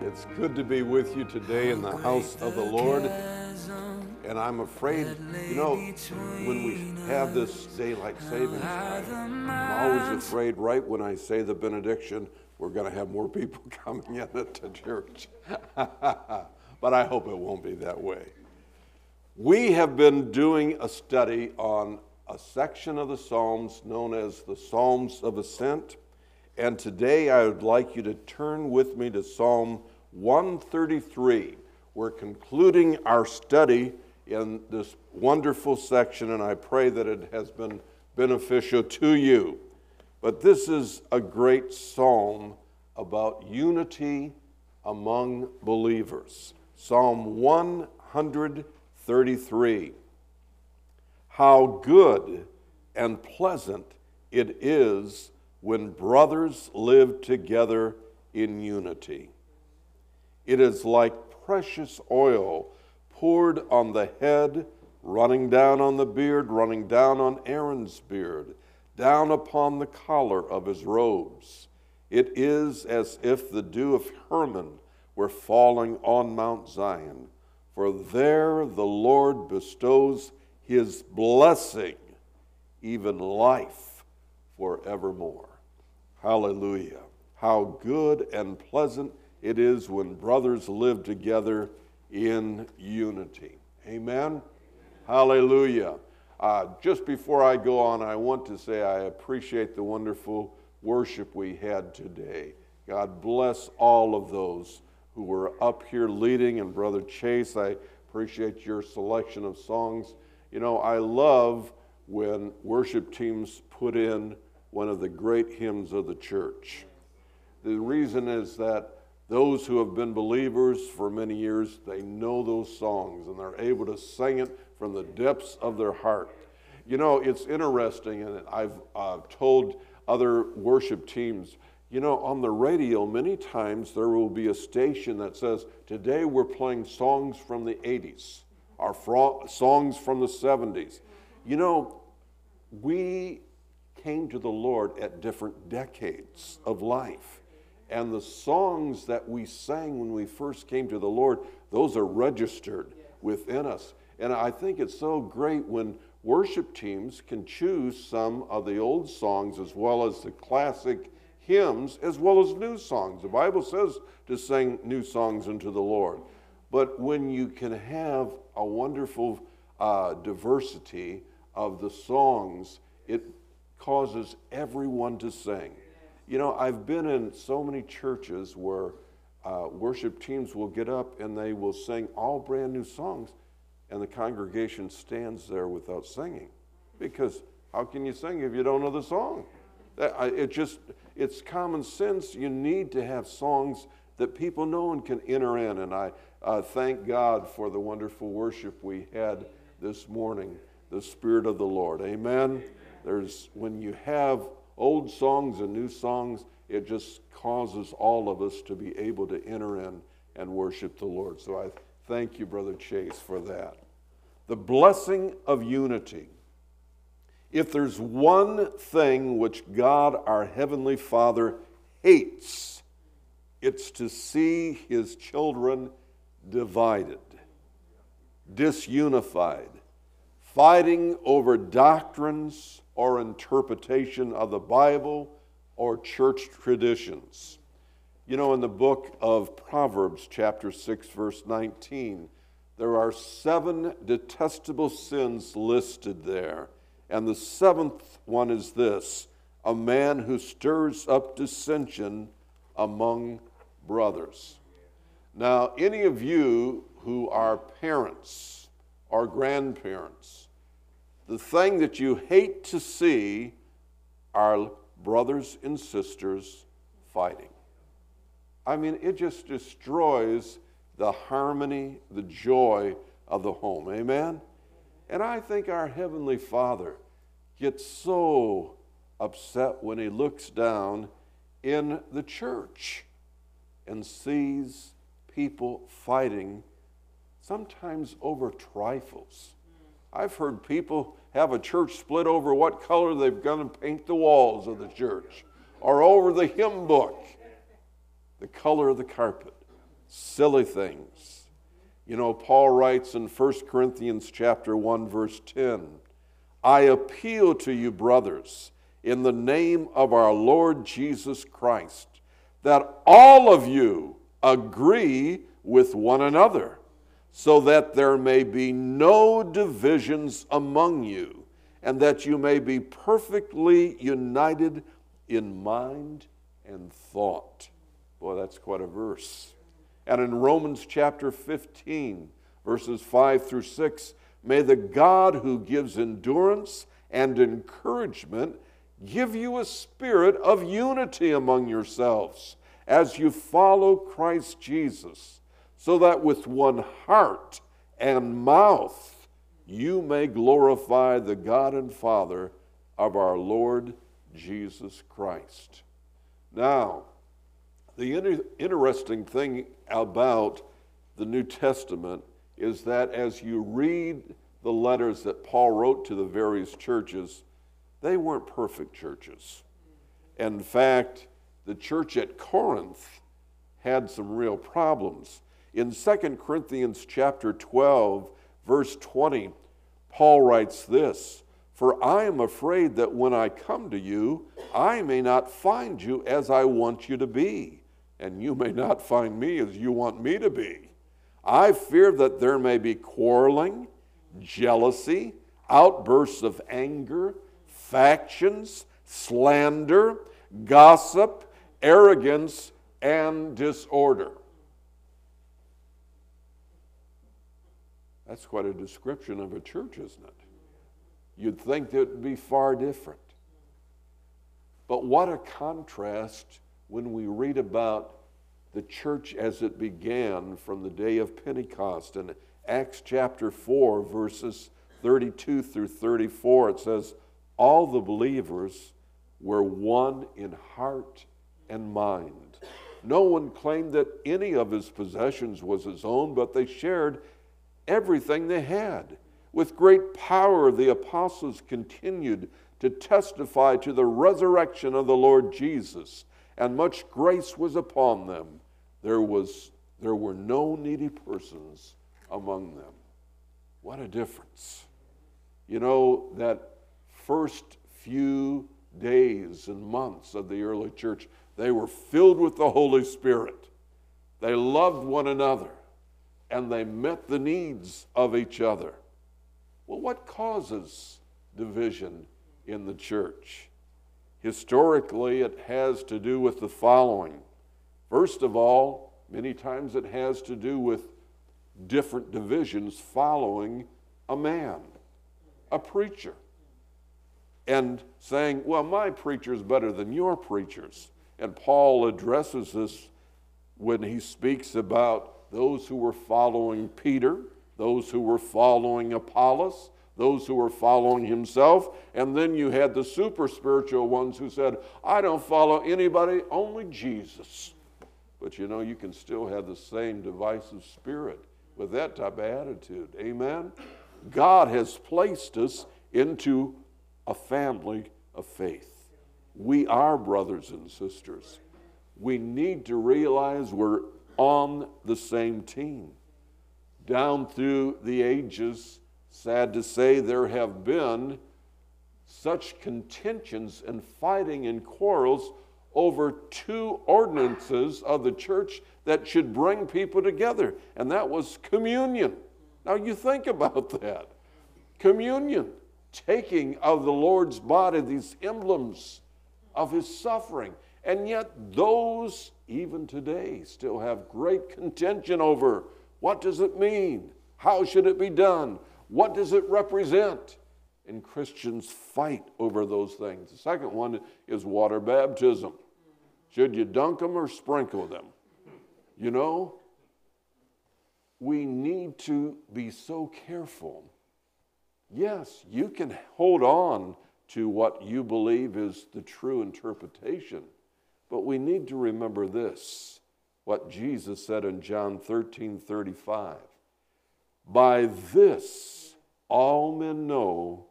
It's good to be with you today in the house of the Lord. And I'm afraid, you know, when we have this daylight savings time, I'm always afraid right when I say the benediction, we're going to have more people coming in to church. but I hope it won't be that way. We have been doing a study on a section of the Psalms known as the Psalms of Ascent. And today I would like you to turn with me to Psalm 133. We're concluding our study in this wonderful section, and I pray that it has been beneficial to you. But this is a great psalm about unity among believers. Psalm 133. How good and pleasant it is when brothers live together in unity. It is like precious oil poured on the head, running down on the beard, running down on Aaron's beard, down upon the collar of his robes. It is as if the dew of Hermon were falling on Mount Zion, for there the Lord bestows his blessing, even life forevermore. Hallelujah. How good and pleasant it is when brothers live together in unity. Amen. Hallelujah. Uh, just before I go on, I want to say I appreciate the wonderful worship we had today. God bless all of those who were up here leading, and Brother Chase, I appreciate your selection of songs. You know, I love when worship teams put in one of the great hymns of the church. The reason is that those who have been believers for many years, they know those songs and they're able to sing it from the depths of their heart. You know, it's interesting, and I've uh, told other worship teams, you know, on the radio, many times there will be a station that says, Today we're playing songs from the 80s, or fro- songs from the 70s. You know, we came to the Lord at different decades of life. And the songs that we sang when we first came to the Lord, those are registered within us. And I think it's so great when worship teams can choose some of the old songs as well as the classic hymns as well as new songs. The Bible says to sing new songs unto the Lord. But when you can have a wonderful uh, diversity of the songs, it causes everyone to sing. You know, I've been in so many churches where uh, worship teams will get up and they will sing all brand new songs, and the congregation stands there without singing. Because how can you sing if you don't know the song? It just, it's common sense. You need to have songs that people know and can enter in. And I uh, thank God for the wonderful worship we had this morning, the Spirit of the Lord. Amen. There's, when you have old songs and new songs, it just causes all of us to be able to enter in and worship the Lord. So I thank you, Brother Chase, for that. The blessing of unity. If there's one thing which God, our Heavenly Father, hates, it's to see His children divided, disunified, fighting over doctrines or interpretation of the Bible or church traditions. You know, in the book of Proverbs, chapter 6, verse 19, there are seven detestable sins listed there. And the seventh one is this a man who stirs up dissension among brothers. Now, any of you who are parents or grandparents, the thing that you hate to see are brothers and sisters fighting. I mean, it just destroys the harmony, the joy of the home. Amen? And I think our Heavenly Father gets so upset when He looks down in the church and sees people fighting, sometimes over trifles. I've heard people have a church split over what color they're going to paint the walls of the church or over the hymn book, the color of the carpet. silly things. You know, Paul writes in 1 Corinthians chapter 1 verse 10, I appeal to you brothers in the name of our Lord Jesus Christ that all of you agree with one another so that there may be no divisions among you and that you may be perfectly united in mind and thought. Boy, that's quite a verse. And in Romans chapter 15, verses 5 through 6, may the God who gives endurance and encouragement give you a spirit of unity among yourselves as you follow Christ Jesus, so that with one heart and mouth you may glorify the God and Father of our Lord Jesus Christ. Now, the inter- interesting thing about the New Testament is that as you read the letters that Paul wrote to the various churches, they weren't perfect churches. In fact, the church at Corinth had some real problems. In 2 Corinthians chapter 12, verse 20, Paul writes this For I am afraid that when I come to you, I may not find you as I want you to be and you may not find me as you want me to be. I fear that there may be quarreling, jealousy, outbursts of anger, factions, slander, gossip, arrogance, and disorder. That's quite a description of a church, isn't it? You'd think that would be far different. But what a contrast when we read about the church as it began from the day of Pentecost in Acts chapter 4, verses 32 through 34, it says, All the believers were one in heart and mind. No one claimed that any of his possessions was his own, but they shared everything they had. With great power, the apostles continued to testify to the resurrection of the Lord Jesus and much grace was upon them. There, was, there were no needy persons among them. What a difference. You know, that first few days and months of the early church, they were filled with the Holy Spirit. They loved one another and they met the needs of each other. Well, what causes division in the church? Historically, it has to do with the following. First of all, many times it has to do with different divisions following a man, a preacher, and saying, Well, my preacher is better than your preachers. And Paul addresses this when he speaks about those who were following Peter, those who were following Apollos, those who were following himself. And then you had the super spiritual ones who said, I don't follow anybody, only Jesus. But you know, you can still have the same divisive spirit with that type of attitude. Amen? God has placed us into a family of faith. We are brothers and sisters. We need to realize we're on the same team. Down through the ages, Sad to say, there have been such contentions and fighting and quarrels over two ordinances of the church that should bring people together, and that was communion. Now, you think about that. Communion, taking of the Lord's body, these emblems of his suffering. And yet, those, even today, still have great contention over what does it mean? How should it be done? What does it represent? And Christians fight over those things. The second one is water baptism. Should you dunk them or sprinkle them? You know, we need to be so careful. Yes, you can hold on to what you believe is the true interpretation, but we need to remember this what Jesus said in John 13 35. By this, all men know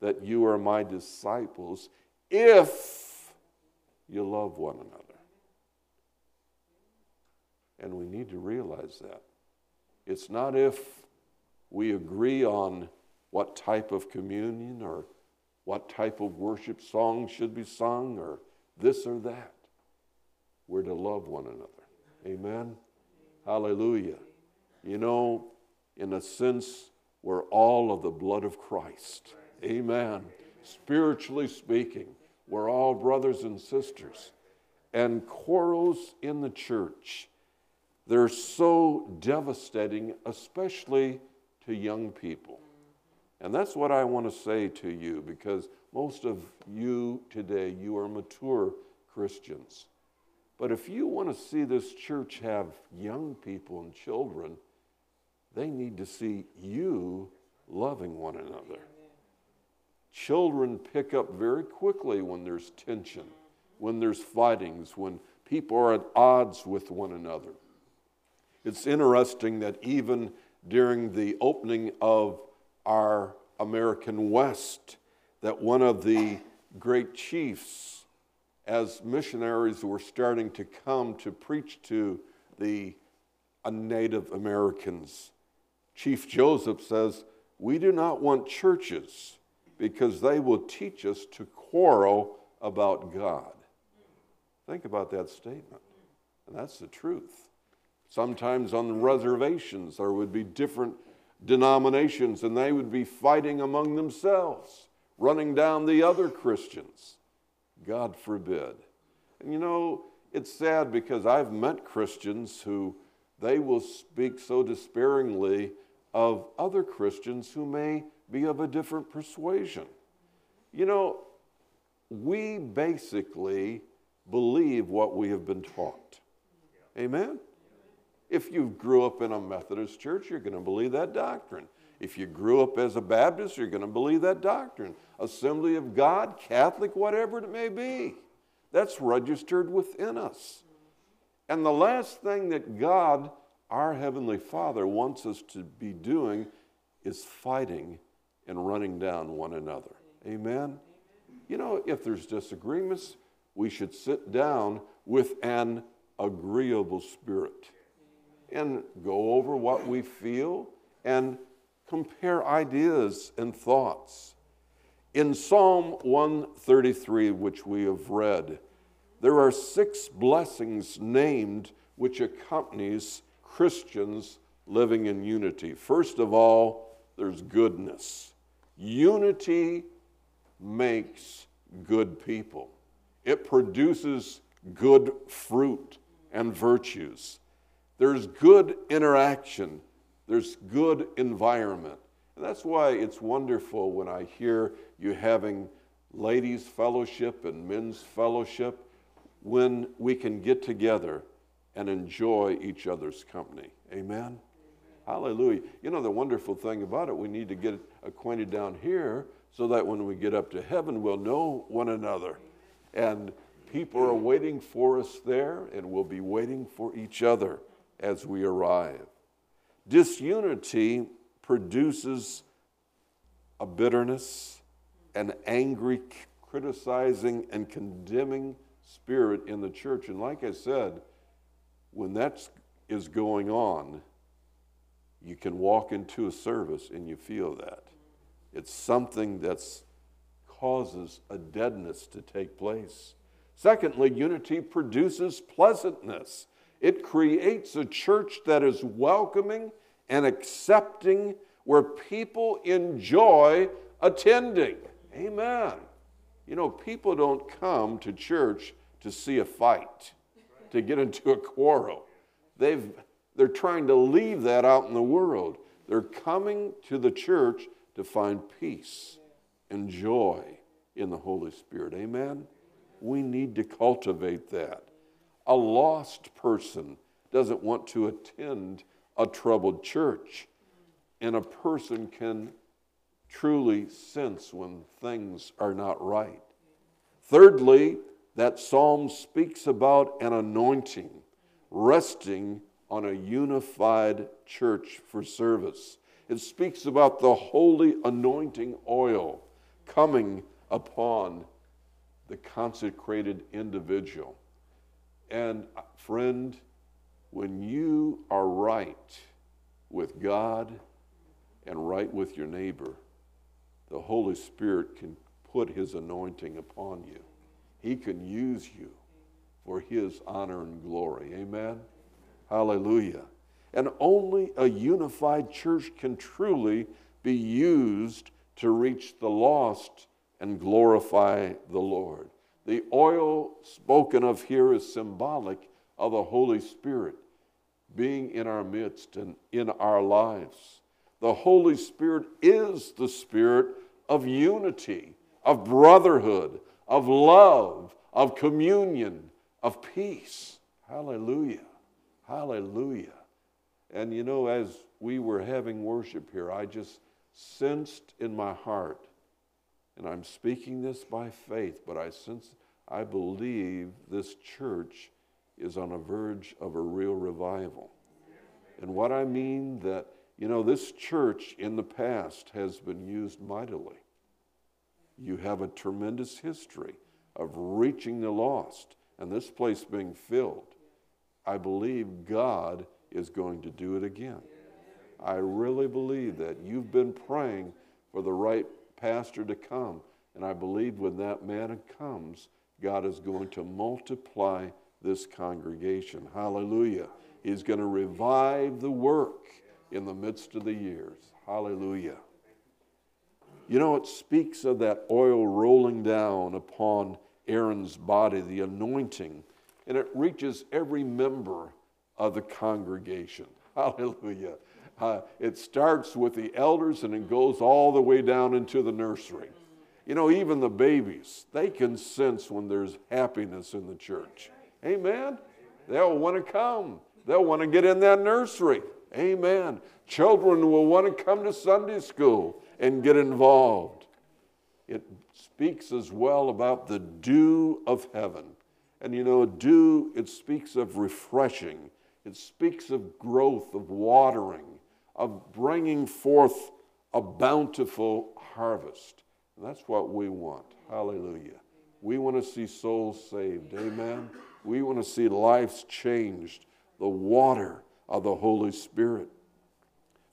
that you are my disciples if you love one another. And we need to realize that. It's not if we agree on what type of communion or what type of worship song should be sung or this or that. We're to love one another. Amen. Hallelujah. You know, in a sense, we're all of the blood of Christ. Amen. Spiritually speaking, we're all brothers and sisters. And quarrels in the church, they're so devastating, especially to young people. And that's what I want to say to you because most of you today, you are mature Christians. But if you want to see this church have young people and children, they need to see you loving one another. Children pick up very quickly when there's tension, when there's fightings, when people are at odds with one another. It's interesting that even during the opening of our American West, that one of the great chiefs as missionaries were starting to come to preach to the uh, Native Americans. Chief Joseph says, We do not want churches because they will teach us to quarrel about God. Think about that statement. And that's the truth. Sometimes on reservations, there would be different denominations, and they would be fighting among themselves, running down the other Christians. God forbid. And you know, it's sad because I've met Christians who they will speak so despairingly of other Christians who may be of a different persuasion. You know, we basically believe what we have been taught. Amen? If you grew up in a Methodist church, you're going to believe that doctrine. If you grew up as a Baptist, you're going to believe that doctrine. Assembly of God, Catholic, whatever it may be. That's registered within us. And the last thing that God, our Heavenly Father, wants us to be doing is fighting and running down one another. Amen? You know, if there's disagreements, we should sit down with an agreeable spirit and go over what we feel and compare ideas and thoughts. In Psalm 133, which we have read, there are six blessings named which accompanies Christians living in unity. First of all, there's goodness. Unity makes good people. It produces good fruit and virtues. There's good interaction there's good environment. And that's why it's wonderful when I hear you having ladies' fellowship and men's fellowship when we can get together and enjoy each other's company. Amen? Hallelujah. You know, the wonderful thing about it, we need to get acquainted down here so that when we get up to heaven, we'll know one another. And people are waiting for us there, and we'll be waiting for each other as we arrive. Disunity produces a bitterness, an angry, criticizing, and condemning spirit in the church. And like I said, when that is going on, you can walk into a service and you feel that. It's something that causes a deadness to take place. Secondly, unity produces pleasantness. It creates a church that is welcoming and accepting where people enjoy attending. Amen. You know, people don't come to church to see a fight, to get into a quarrel. They've, they're trying to leave that out in the world. They're coming to the church to find peace and joy in the Holy Spirit. Amen? We need to cultivate that. A lost person doesn't want to attend a troubled church, and a person can truly sense when things are not right. Thirdly, that psalm speaks about an anointing resting on a unified church for service. It speaks about the holy anointing oil coming upon the consecrated individual. And uh, friend, when you are right with God and right with your neighbor, the Holy Spirit can put His anointing upon you. He can use you for His honor and glory. Amen? Hallelujah. And only a unified church can truly be used to reach the lost and glorify the Lord. The oil spoken of here is symbolic of the Holy Spirit being in our midst and in our lives. The Holy Spirit is the spirit of unity, of brotherhood, of love, of communion, of peace. Hallelujah. Hallelujah. And you know, as we were having worship here, I just sensed in my heart, and I'm speaking this by faith, but I sense, I believe this church is on a verge of a real revival. And what I mean that, you know, this church in the past has been used mightily. You have a tremendous history of reaching the lost and this place being filled. I believe God is going to do it again. I really believe that. You've been praying for the right pastor to come. And I believe when that man comes, God is going to multiply this congregation. Hallelujah. He's going to revive the work in the midst of the years. Hallelujah. You know, it speaks of that oil rolling down upon Aaron's body, the anointing, and it reaches every member of the congregation. Hallelujah. Uh, it starts with the elders and it goes all the way down into the nursery. You know, even the babies, they can sense when there's happiness in the church. Amen. They'll want to come. They'll want to get in that nursery. Amen. Children will want to come to Sunday school and get involved. It speaks as well about the dew of heaven. And you know, dew, it speaks of refreshing, it speaks of growth, of watering, of bringing forth a bountiful harvest. And that's what we want. Hallelujah. We want to see souls saved. Amen. We want to see lives changed, the water of the Holy Spirit.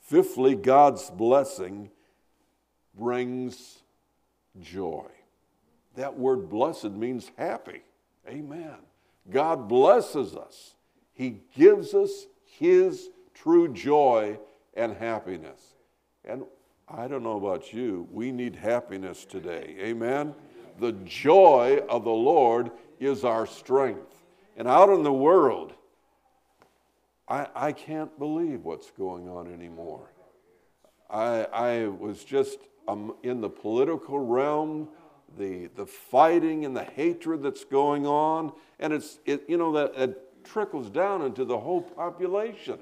Fifthly, God's blessing brings joy. That word blessed means happy. Amen. God blesses us, He gives us His true joy and happiness. And I don't know about you, we need happiness today. Amen. The joy of the Lord is our strength. And out in the world, I, I can't believe what's going on anymore. I, I was just um, in the political realm, the, the fighting and the hatred that's going on, and it's, it, you know, that it trickles down into the whole population.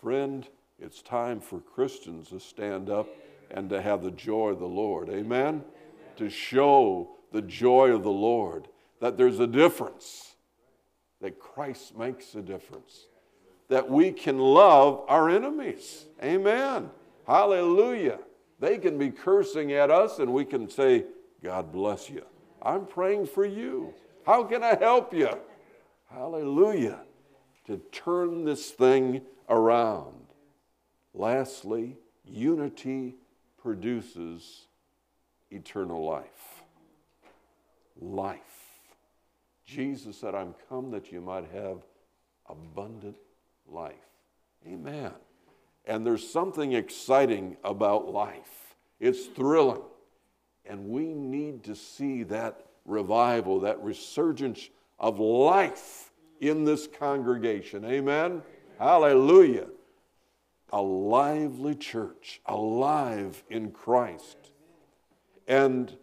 Friend, it's time for Christians to stand up and to have the joy of the Lord. Amen? To show the joy of the Lord, that there's a difference, that Christ makes a difference, that we can love our enemies. Amen. Hallelujah. They can be cursing at us, and we can say, God bless you. I'm praying for you. How can I help you? Hallelujah. To turn this thing around. Lastly, unity produces eternal life. Life. Jesus said, I'm come that you might have abundant life. Amen. And there's something exciting about life, it's thrilling. And we need to see that revival, that resurgence of life in this congregation. Amen? Hallelujah. A lively church, alive in Christ. And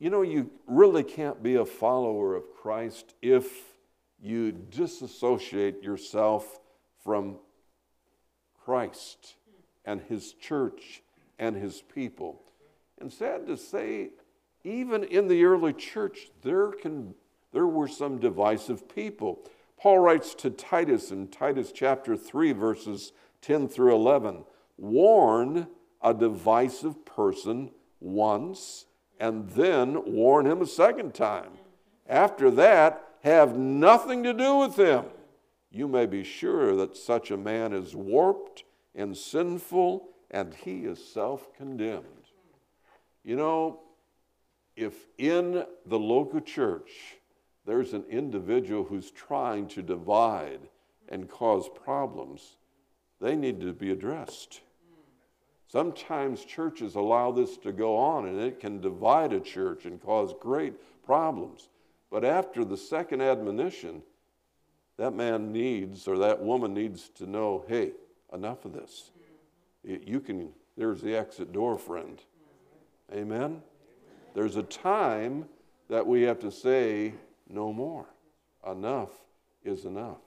you know, you really can't be a follower of Christ if you disassociate yourself from Christ and his church and his people. And sad to say, even in the early church, there, can, there were some divisive people. Paul writes to Titus in Titus chapter 3, verses 10 through 11 warn a divisive person once and then warn him a second time. After that, have nothing to do with him. you may be sure that such a man is warped and sinful and he is self condemned. You know, if in the local church there's an individual who's trying to divide and cause problems, they need to be addressed. Sometimes churches allow this to go on and it can divide a church and cause great problems. But after the second admonition, that man needs or that woman needs to know hey, enough of this. You can, there's the exit door, friend. Amen? There's a time that we have to say no more. Enough is enough.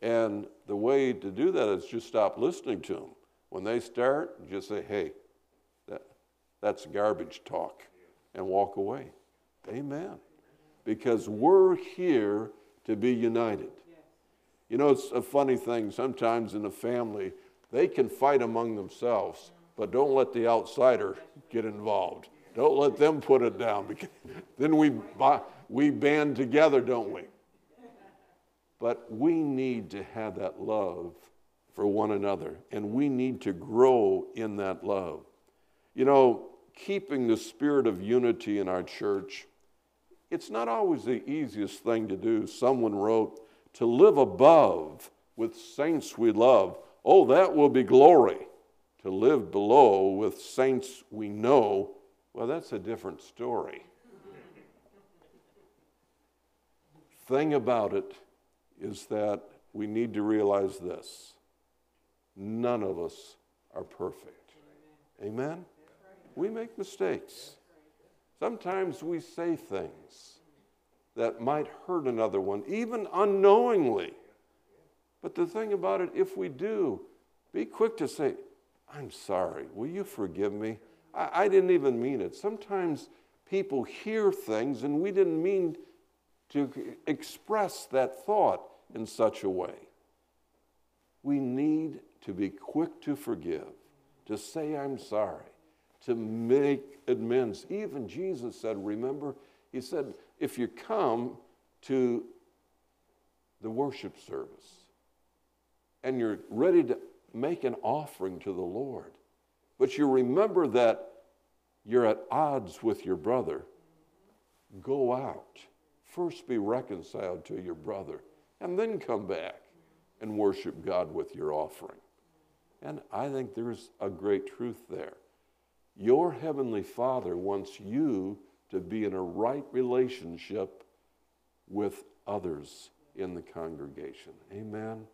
And the way to do that is just stop listening to them. When they start, just say, hey, that, that's garbage talk, and walk away. Amen. Because we're here to be united. You know, it's a funny thing. Sometimes in a family, they can fight among themselves, but don't let the outsider get involved. Don't let them put it down because then we, we band together, don't we? But we need to have that love for one another, and we need to grow in that love. You know, keeping the spirit of unity in our church, it's not always the easiest thing to do. Someone wrote, to live above with saints we love, oh, that will be glory. To live below with saints we know, well, that's a different story. Thing about it is that we need to realize this none of us are perfect. Amen? We make mistakes. Sometimes we say things that might hurt another one, even unknowingly. But the thing about it, if we do, be quick to say, I'm sorry, will you forgive me? I, I didn't even mean it. Sometimes people hear things and we didn't mean to express that thought in such a way. We need to be quick to forgive, to say, I'm sorry, to make amends. Even Jesus said, Remember, He said, if you come to the worship service and you're ready to make an offering to the Lord, but you remember that you're at odds with your brother, go out. First be reconciled to your brother, and then come back and worship God with your offering. And I think there's a great truth there. Your Heavenly Father wants you to be in a right relationship with others in the congregation. Amen.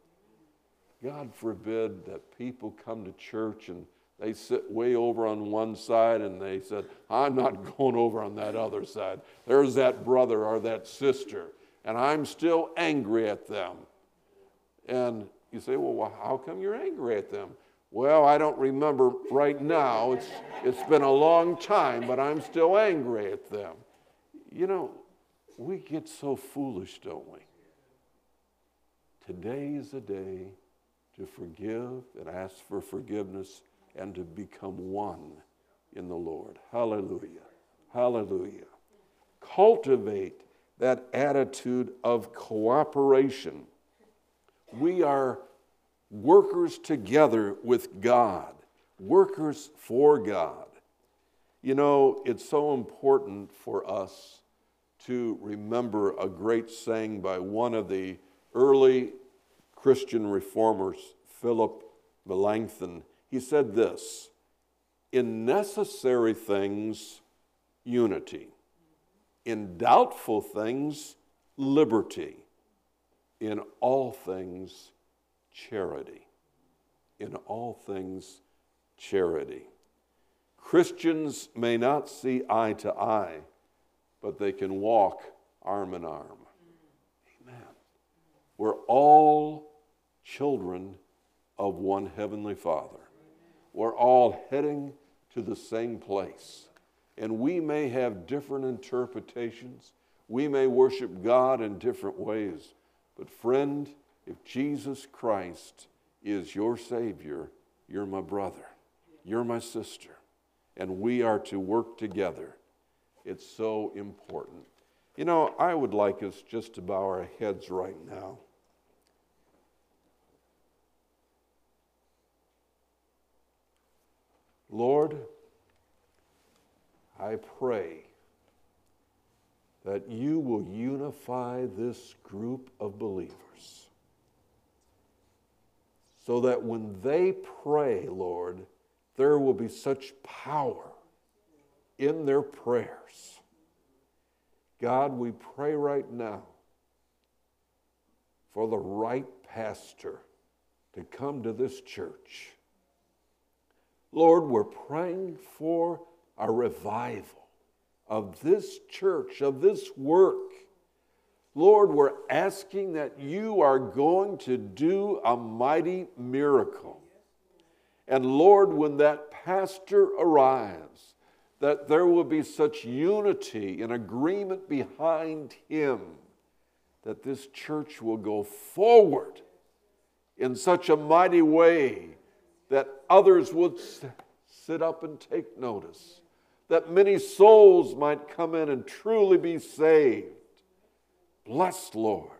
God forbid that people come to church and they sit way over on one side and they said, I'm not going over on that other side. There's that brother or that sister, and I'm still angry at them. And you say, Well, how come you're angry at them? Well, I don't remember right now. It's, it's been a long time, but I'm still angry at them. You know, we get so foolish, don't we? Today is a day to forgive and ask for forgiveness and to become one in the Lord. Hallelujah. Hallelujah. Cultivate that attitude of cooperation. We are workers together with God, workers for God. You know, it's so important for us to remember a great saying by one of the early Christian reformers, Philip Melanchthon. He said this In necessary things, unity. In doubtful things, liberty. In all things, charity. In all things, charity. Christians may not see eye to eye, but they can walk arm in arm. Amen. We're all children of one Heavenly Father. We're all heading to the same place. And we may have different interpretations. We may worship God in different ways. But, friend, if Jesus Christ is your Savior, you're my brother, you're my sister, and we are to work together. It's so important. You know, I would like us just to bow our heads right now. Lord, I pray that you will unify this group of believers so that when they pray, Lord, there will be such power in their prayers. God, we pray right now for the right pastor to come to this church. Lord, we're praying for a revival of this church, of this work. Lord, we're asking that you are going to do a mighty miracle. And Lord, when that pastor arrives, that there will be such unity and agreement behind him that this church will go forward in such a mighty way that others would sit up and take notice, that many souls might come in and truly be saved. Blessed Lord.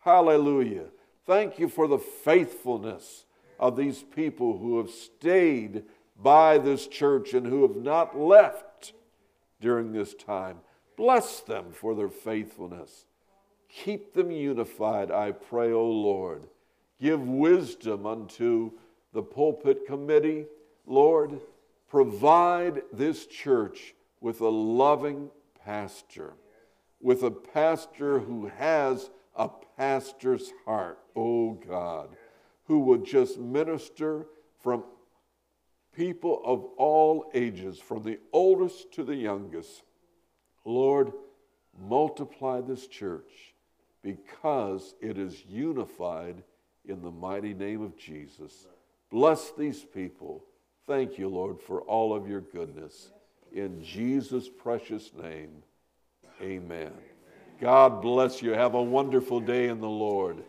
Hallelujah. Thank you for the faithfulness of these people who have stayed by this church and who have not left during this time. Bless them for their faithfulness. Keep them unified, I pray, O Lord. Give wisdom unto the pulpit committee. Lord, provide this church with a loving pastor, with a pastor who has a pastor's heart, oh God, who would just minister from people of all ages, from the oldest to the youngest. Lord, multiply this church because it is unified in the mighty name of Jesus. Bless these people. Thank you, Lord, for all of your goodness. In Jesus' precious name, amen. God bless you. Have a wonderful day in the Lord.